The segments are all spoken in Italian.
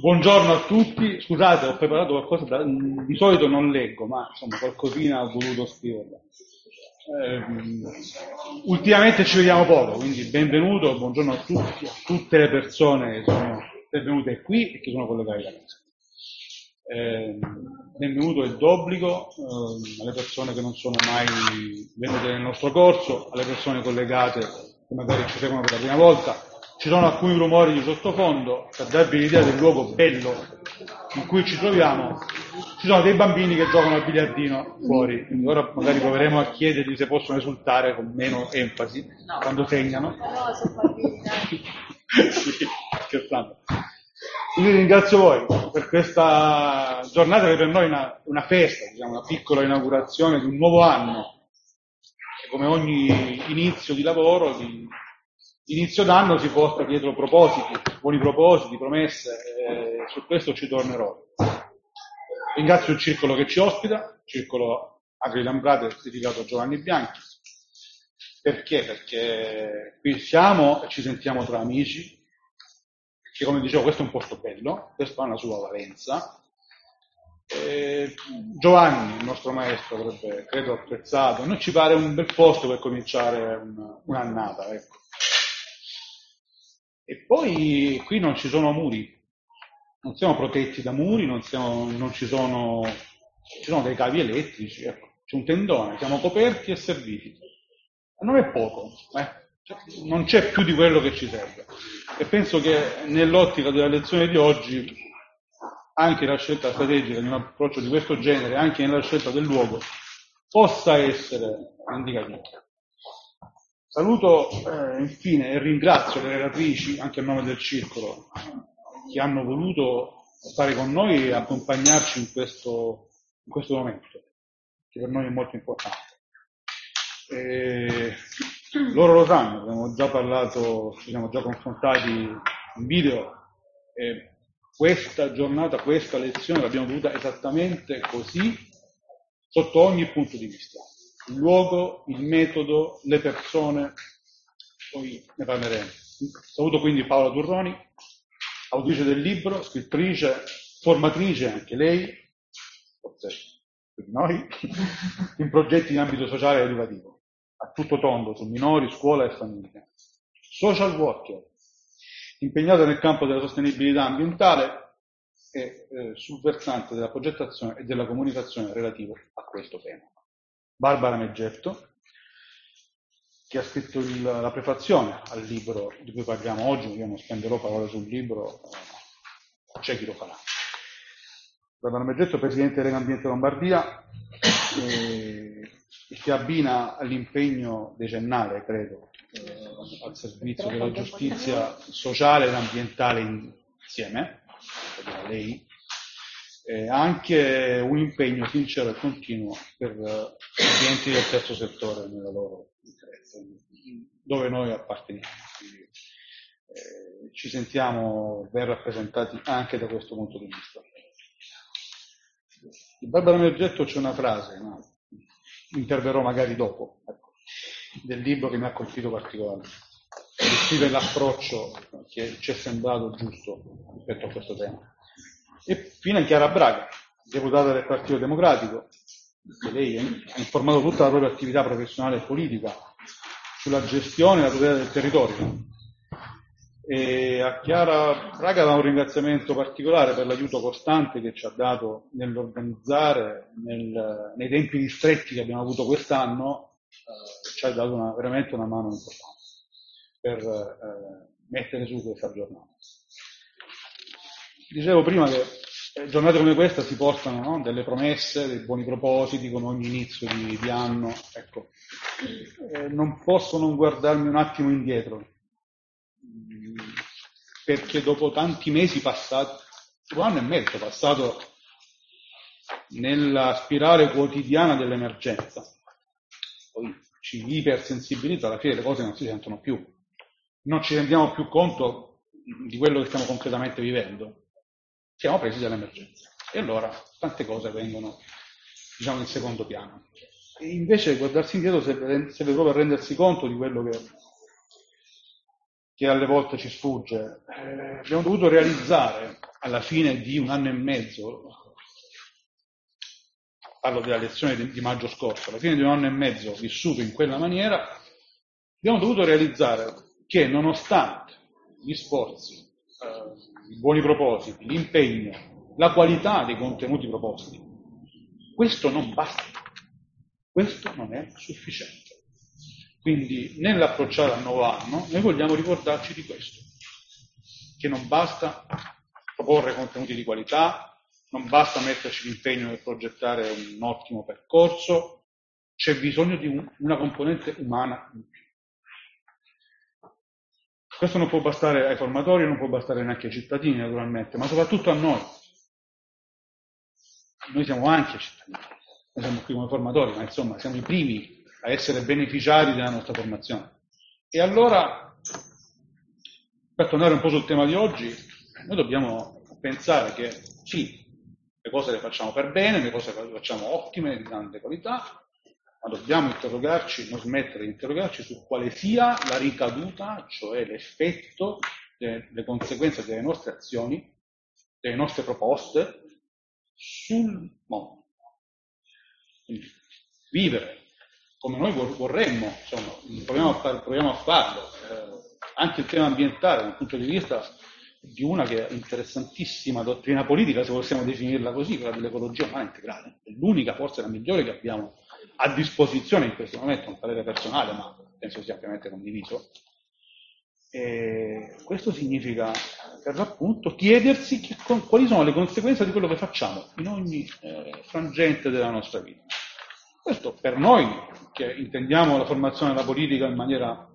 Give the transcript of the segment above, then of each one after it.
buongiorno a tutti, scusate ho preparato qualcosa, da, di solito non leggo, ma insomma qualcosina ho voluto scrivere. Eh, ultimamente ci vediamo poco, quindi benvenuto, buongiorno a tutti, a tutte le persone che sono benvenute qui e che sono collegate da casa. Eh, benvenuto è d'obbligo eh, alle persone che non sono mai venute nel nostro corso, alle persone collegate che magari ci seguono per la prima volta, ci sono alcuni rumori di sottofondo per darvi l'idea del luogo bello in cui ci troviamo. Ci sono dei bambini che giocano al biliardino fuori, quindi ora magari proveremo a chiedergli se possono esultare con meno enfasi no. quando segnano. No, sono sì, scherzando. Quindi ringrazio voi per questa giornata che per noi è una, una festa, diciamo, una piccola inaugurazione di un nuovo anno. Come ogni inizio di lavoro, di Inizio d'anno si porta dietro propositi, buoni propositi, promesse, e su questo ci tornerò. Ringrazio il circolo che ci ospita, il circolo Agri Lambrate dedicato a Giovanni Bianchi. Perché? Perché qui siamo e ci sentiamo tra amici, che come dicevo questo è un posto bello, questo ha una sua valenza. E Giovanni, il nostro maestro, avrebbe, credo, apprezzato. A noi ci pare un bel posto per cominciare un, un'annata, ecco. E poi qui non ci sono muri, non siamo protetti da muri, non, siamo, non ci, sono, ci sono dei cavi elettrici, ecco. c'è un tendone, siamo coperti e serviti. Non è poco, eh? cioè, non c'è più di quello che ci serve. E penso che nell'ottica della lezione di oggi anche la scelta strategica di un approccio di questo genere, anche nella scelta del luogo, possa essere indicativa. Saluto eh, infine e ringrazio le relatrici, anche a nome del circolo, che hanno voluto stare con noi e accompagnarci in questo, in questo momento, che per noi è molto importante. E loro lo sanno, abbiamo già parlato, ci siamo già confrontati in video e questa giornata, questa lezione l'abbiamo voluta esattamente così, sotto ogni punto di vista il luogo, il metodo, le persone, poi ne parleremo. Saluto quindi Paola Turroni, autrice del libro, scrittrice, formatrice anche lei, forse per noi, in progetti in ambito sociale e educativo, a tutto tondo su minori, scuola e famiglia. Social worker, impegnata nel campo della sostenibilità ambientale e eh, sul versante della progettazione e della comunicazione relativo a questo tema. Barbara Meggetto, che ha scritto il, la prefazione al libro di cui parliamo oggi, io non spenderò parole sul libro, eh, c'è chi lo farà. Barbara Meggetto, Presidente della Lega Ambiente Lombardia, eh, che abbina all'impegno decennale, credo, eh, al servizio della giustizia sociale ed ambientale insieme, lei, eh, anche un impegno sincero e continuo per uh, gli enti del terzo settore nella loro interesse, dove noi apparteniamo. Quindi, eh, ci sentiamo ben rappresentati anche da questo punto di vista. Di Barbara Mergetto c'è una frase, ma interverrò magari dopo, ecco, del libro che mi ha colpito particolarmente. Descrive l'approccio che ci è sembrato giusto rispetto a questo tema. E fino a Chiara Braga, deputata del Partito Democratico, che lei ha informato tutta la propria attività professionale e politica sulla gestione e la tutela del territorio. E a Chiara Braga va un ringraziamento particolare per l'aiuto costante che ci ha dato nell'organizzare, nel, nei tempi ristretti che abbiamo avuto quest'anno, eh, ci ha dato una, veramente una mano importante per eh, mettere su questa giornata. Dicevo prima che eh, giornate come questa si portano no? delle promesse, dei buoni propositi come ogni inizio di, di anno. Ecco. Eh, non posso non guardarmi un attimo indietro, perché dopo tanti mesi passati, un anno e mezzo passato nella spirale quotidiana dell'emergenza, poi ci ipersensibilizza, alla fine le cose non si sentono più, non ci rendiamo più conto di quello che stiamo concretamente vivendo siamo presi dall'emergenza. E allora tante cose vengono, diciamo, in secondo piano. E invece guardarsi indietro serve, serve proprio a rendersi conto di quello che, che alle volte ci sfugge. Eh, abbiamo dovuto realizzare alla fine di un anno e mezzo, parlo della lezione di, di maggio scorso, alla fine di un anno e mezzo vissuto in quella maniera, abbiamo dovuto realizzare che nonostante gli sforzi, eh, i buoni propositi, l'impegno, la qualità dei contenuti proposti, questo non basta, questo non è sufficiente. Quindi nell'approcciare al nuovo anno noi vogliamo ricordarci di questo, che non basta proporre contenuti di qualità, non basta metterci l'impegno nel progettare un ottimo percorso, c'è bisogno di un, una componente umana in più. Questo non può bastare ai formatori, non può bastare neanche ai cittadini naturalmente, ma soprattutto a noi. Noi siamo anche cittadini, noi siamo qui come formatori, ma insomma siamo i primi a essere beneficiari della nostra formazione. E allora, per tornare un po' sul tema di oggi, noi dobbiamo pensare che sì, le cose le facciamo per bene, le cose le facciamo ottime, di grande qualità, dobbiamo interrogarci, non smettere di interrogarci su quale sia la ricaduta, cioè l'effetto, le conseguenze delle nostre azioni, delle nostre proposte sul mondo. Quindi, vivere come noi vorremmo, insomma, proviamo a, far, proviamo a farlo. Eh, anche il tema ambientale dal punto di vista di una che è interessantissima dottrina politica, se possiamo definirla così, quella dell'ecologia umana integrale. È l'unica, forse la migliore che abbiamo a disposizione in questo momento, un parere personale, ma penso sia ovviamente condiviso. E questo significa, per l'appunto, chiedersi che, quali sono le conseguenze di quello che facciamo in ogni eh, frangente della nostra vita. Questo per noi, che intendiamo la formazione della politica in maniera,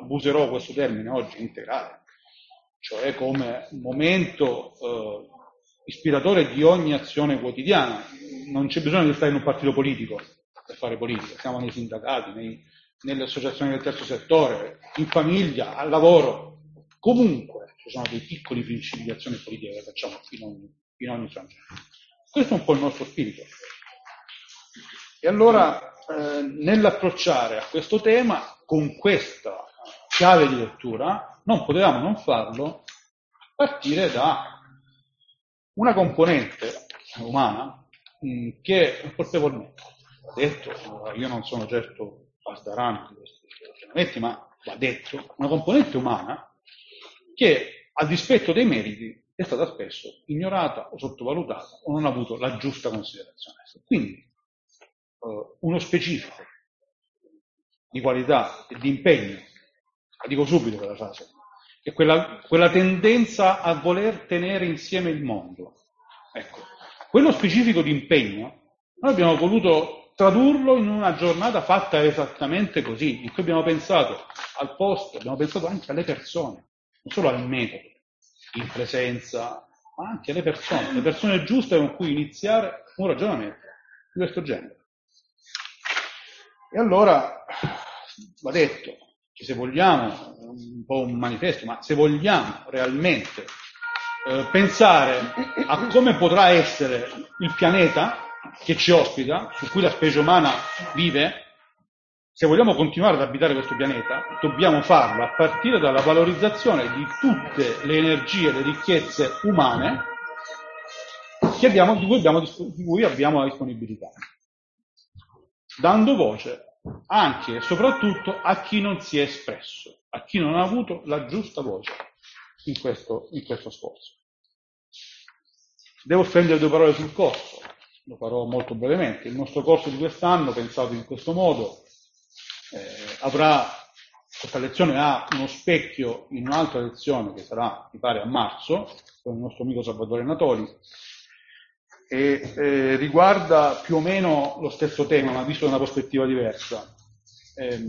abuserò questo termine oggi, integrale, cioè come momento eh, ispiratore di ogni azione quotidiana. Non c'è bisogno di stare in un partito politico per fare politica, siamo nei sindacati, nei, nelle associazioni del terzo settore, in famiglia, al lavoro, comunque ci sono dei piccoli principi di azione politica che facciamo in ogni, in ogni. Questo è un po' il nostro spirito. E allora eh, nell'approcciare a questo tema con questa chiave di lettura non potevamo non farlo partire da una componente umana mh, mm, che colpevolmente, va detto, io non sono certo pasdarante di questi ragionamenti, ma va detto, una componente umana che a dispetto dei meriti è stata spesso ignorata o sottovalutata o non ha avuto la giusta considerazione. Quindi uh, uno specifico di qualità e di impegno, la dico subito quella frase, è quella, quella tendenza a voler tenere insieme il mondo. Ecco, quello specifico di impegno noi abbiamo voluto tradurlo in una giornata fatta esattamente così, in cui abbiamo pensato al posto, abbiamo pensato anche alle persone, non solo al metodo, in presenza, ma anche alle persone, le persone giuste con cui iniziare un ragionamento di questo genere. E allora va detto che se vogliamo, un po' un manifesto, ma se vogliamo realmente eh, pensare a come potrà essere il pianeta che ci ospita, su cui la specie umana vive, se vogliamo continuare ad abitare questo pianeta, dobbiamo farlo a partire dalla valorizzazione di tutte le energie, le ricchezze umane abbiamo, di, cui abbiamo, di cui abbiamo la disponibilità dando voce anche e soprattutto a chi non si è espresso, a chi non ha avuto la giusta voce in questo, in questo sforzo. Devo spendere due parole sul corso, lo farò molto brevemente. Il nostro corso di quest'anno, pensato in questo modo, eh, avrà, questa lezione ha uno specchio in un'altra lezione che sarà, mi pare, a marzo, con il nostro amico Salvatore Natori, e eh, riguarda più o meno lo stesso tema, ma visto da una prospettiva diversa. Eh,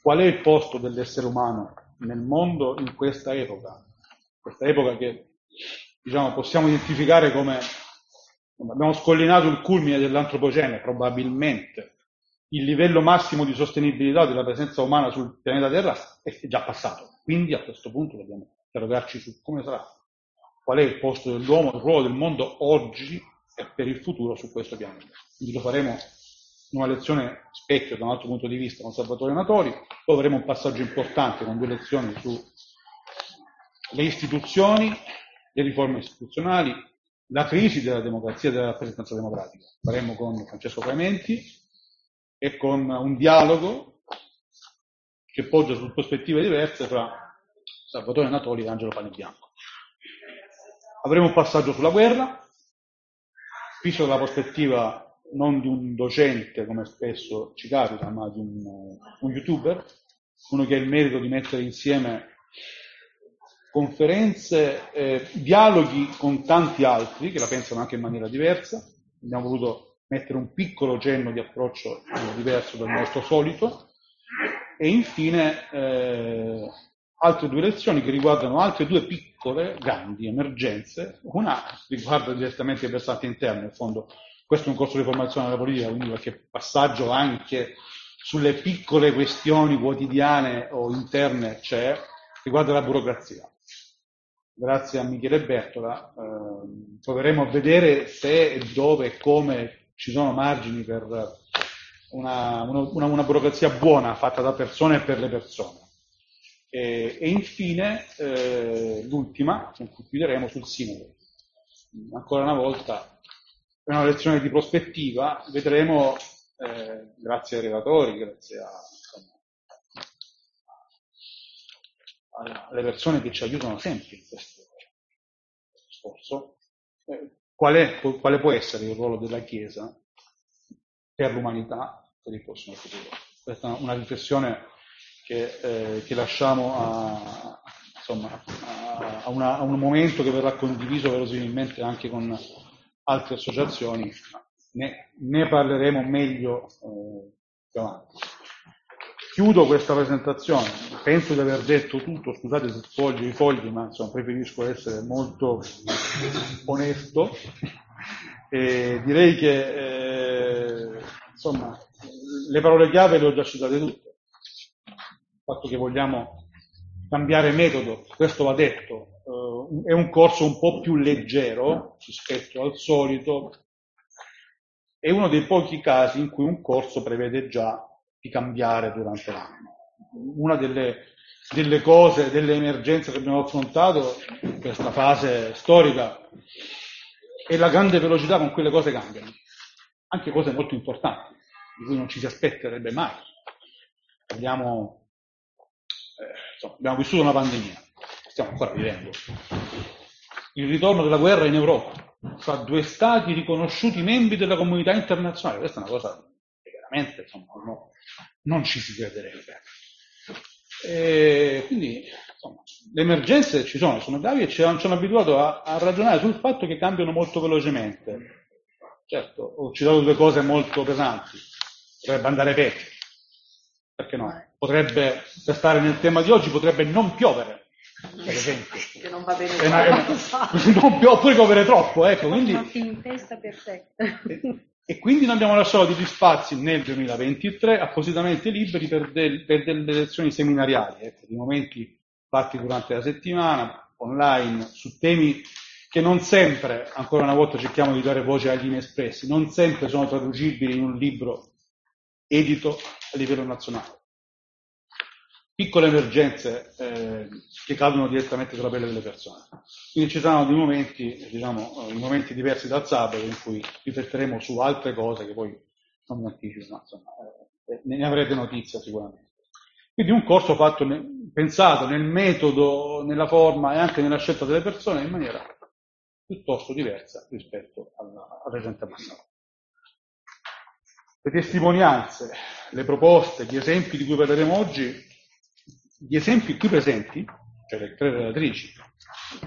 qual è il posto dell'essere umano nel mondo in questa epoca? Questa epoca che diciamo, possiamo identificare come abbiamo scollinato il culmine dell'antropocene, probabilmente il livello massimo di sostenibilità della presenza umana sul pianeta Terra è già passato. Quindi a questo punto dobbiamo interrogarci su come sarà, qual è il posto dell'uomo, il ruolo del mondo oggi per il futuro su questo piano. Quindi lo faremo in una lezione specchio da un altro punto di vista con Salvatore Natori, poi avremo un passaggio importante con due lezioni sulle istituzioni, le riforme istituzionali, la crisi della democrazia e della rappresentanza democratica. Faremo con Francesco Clementi e con un dialogo che poggia su prospettive diverse fra Salvatore Natoli e Angelo Panebianco. Avremo un passaggio sulla guerra, visto dalla prospettiva non di un docente, come spesso ci capita, ma di un, un youtuber, uno che ha il merito di mettere insieme conferenze, eh, dialoghi con tanti altri che la pensano anche in maniera diversa. Abbiamo voluto mettere un piccolo cenno di approccio diverso dal nostro solito. E infine eh, altre due lezioni che riguardano altre due piccole, grandi emergenze. Una riguarda direttamente il versante interno, in fondo questo è un corso di formazione della politica, quindi qualche passaggio anche sulle piccole questioni quotidiane o interne c'è, riguarda la burocrazia grazie a Michele Bertola, eh, proveremo a vedere se e dove e come ci sono margini per una, una, una, burocrazia buona fatta da persone e per le persone. E, e infine eh, l'ultima, con cui chiuderemo sul sinodo. Ancora una volta è una lezione di prospettiva, vedremo, eh, grazie ai relatori, grazie a alle persone che ci aiutano sempre in questo sforzo, eh, qual è, quale può essere il ruolo della Chiesa per l'umanità per il prossimo futuro. Questa è una riflessione che, eh, che lasciamo a, insomma, a, una, a, un momento che verrà condiviso verosimilmente anche con altre associazioni, ne, ne parleremo meglio eh, più avanti. Chiudo questa presentazione, penso di aver detto tutto, scusate se sfoglio i fogli, ma insomma, preferisco essere molto onesto. E direi che eh, insomma, le parole chiave le ho già citate tutte. Fatto che vogliamo cambiare metodo, questo va detto, eh, è un corso un po' più leggero rispetto al solito, è uno dei pochi casi in cui un corso prevede già di cambiare durante l'anno. Una delle, delle cose, delle emergenze che abbiamo affrontato in questa fase storica è la grande velocità con cui le cose cambiano, anche cose molto importanti, di cui non ci si aspetterebbe mai. Eh, insomma, abbiamo vissuto una pandemia, stiamo ancora vivendo. Il ritorno della guerra in Europa, fra due stati riconosciuti membri della comunità internazionale, questa è una cosa che veramente insomma, no, non ci si crederebbe. E quindi insomma, le emergenze ci sono, sono gravi e ci hanno, abituato a, a, ragionare sul fatto che cambiano molto velocemente. Certo, ho citato due cose molto pesanti, potrebbe andare peggio, perché no? Potrebbe, per stare nel tema di oggi, potrebbe non piovere, per esempio. Che non va bene. Una, non piove, oppure piovere troppo, ecco. Quindi, una tempesta perfetta. E quindi non abbiamo lasciato degli spazi nel 2023 appositamente liberi per, del, per delle lezioni seminariali, ecco, di momenti fatti durante la settimana, online, su temi che non sempre, ancora una volta cerchiamo di dare voce agli inespressi, non sempre sono traducibili in un libro edito a livello nazionale piccole emergenze eh, che cadono direttamente sulla pelle delle persone. Quindi ci saranno dei momenti, diciamo, eh, momenti diversi dal sabato in cui rifletteremo su altre cose che poi non mi anticipo, ma insomma, eh, ne avrete notizia sicuramente. Quindi un corso fatto, ne, pensato nel metodo, nella forma e anche nella scelta delle persone in maniera piuttosto diversa rispetto alla, al recente passato. Le testimonianze, le proposte, gli esempi di cui parleremo oggi gli esempi qui presenti, cioè le tre relatrici,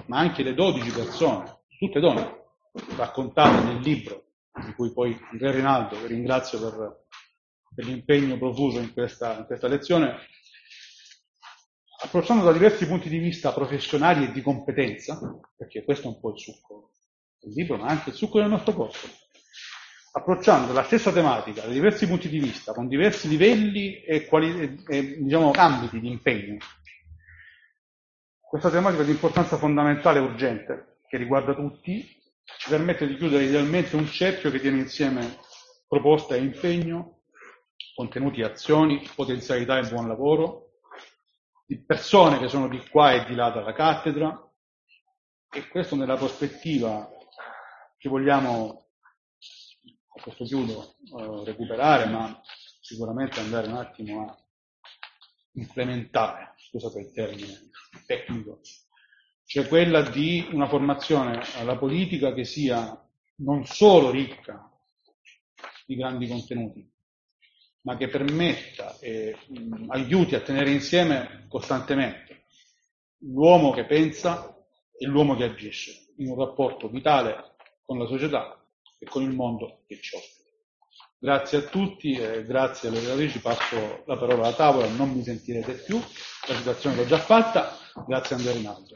ma anche le dodici persone, tutte donne, raccontate nel libro, di cui poi Andrea Rinaldo, vi ringrazio per, per l'impegno profuso in questa, in questa lezione, approcciando da diversi punti di vista professionali e di competenza, perché questo è un po' il succo del libro, ma anche il succo del nostro corso, approcciando la stessa tematica da diversi punti di vista, con diversi livelli e, quali, e diciamo, ambiti di impegno. Questa tematica di importanza fondamentale e urgente, che riguarda tutti, ci permette di chiudere idealmente un cerchio che tiene insieme proposta e impegno, contenuti e azioni, potenzialità e buon lavoro, di persone che sono di qua e di là dalla cattedra, e questo nella prospettiva che vogliamo, a questo chiudo, eh, recuperare, ma sicuramente andare un attimo a implementare, scusate il termine tecnico, cioè quella di una formazione alla politica che sia non solo ricca di grandi contenuti, ma che permetta e mh, aiuti a tenere insieme costantemente l'uomo che pensa e l'uomo che agisce in un rapporto vitale con la società e con il mondo che ci ospita. Grazie a tutti e grazie alle relatrici, passo la parola alla tavola, non mi sentirete più, la situazione l'ho già fatta, grazie a Andrea Rinaldo.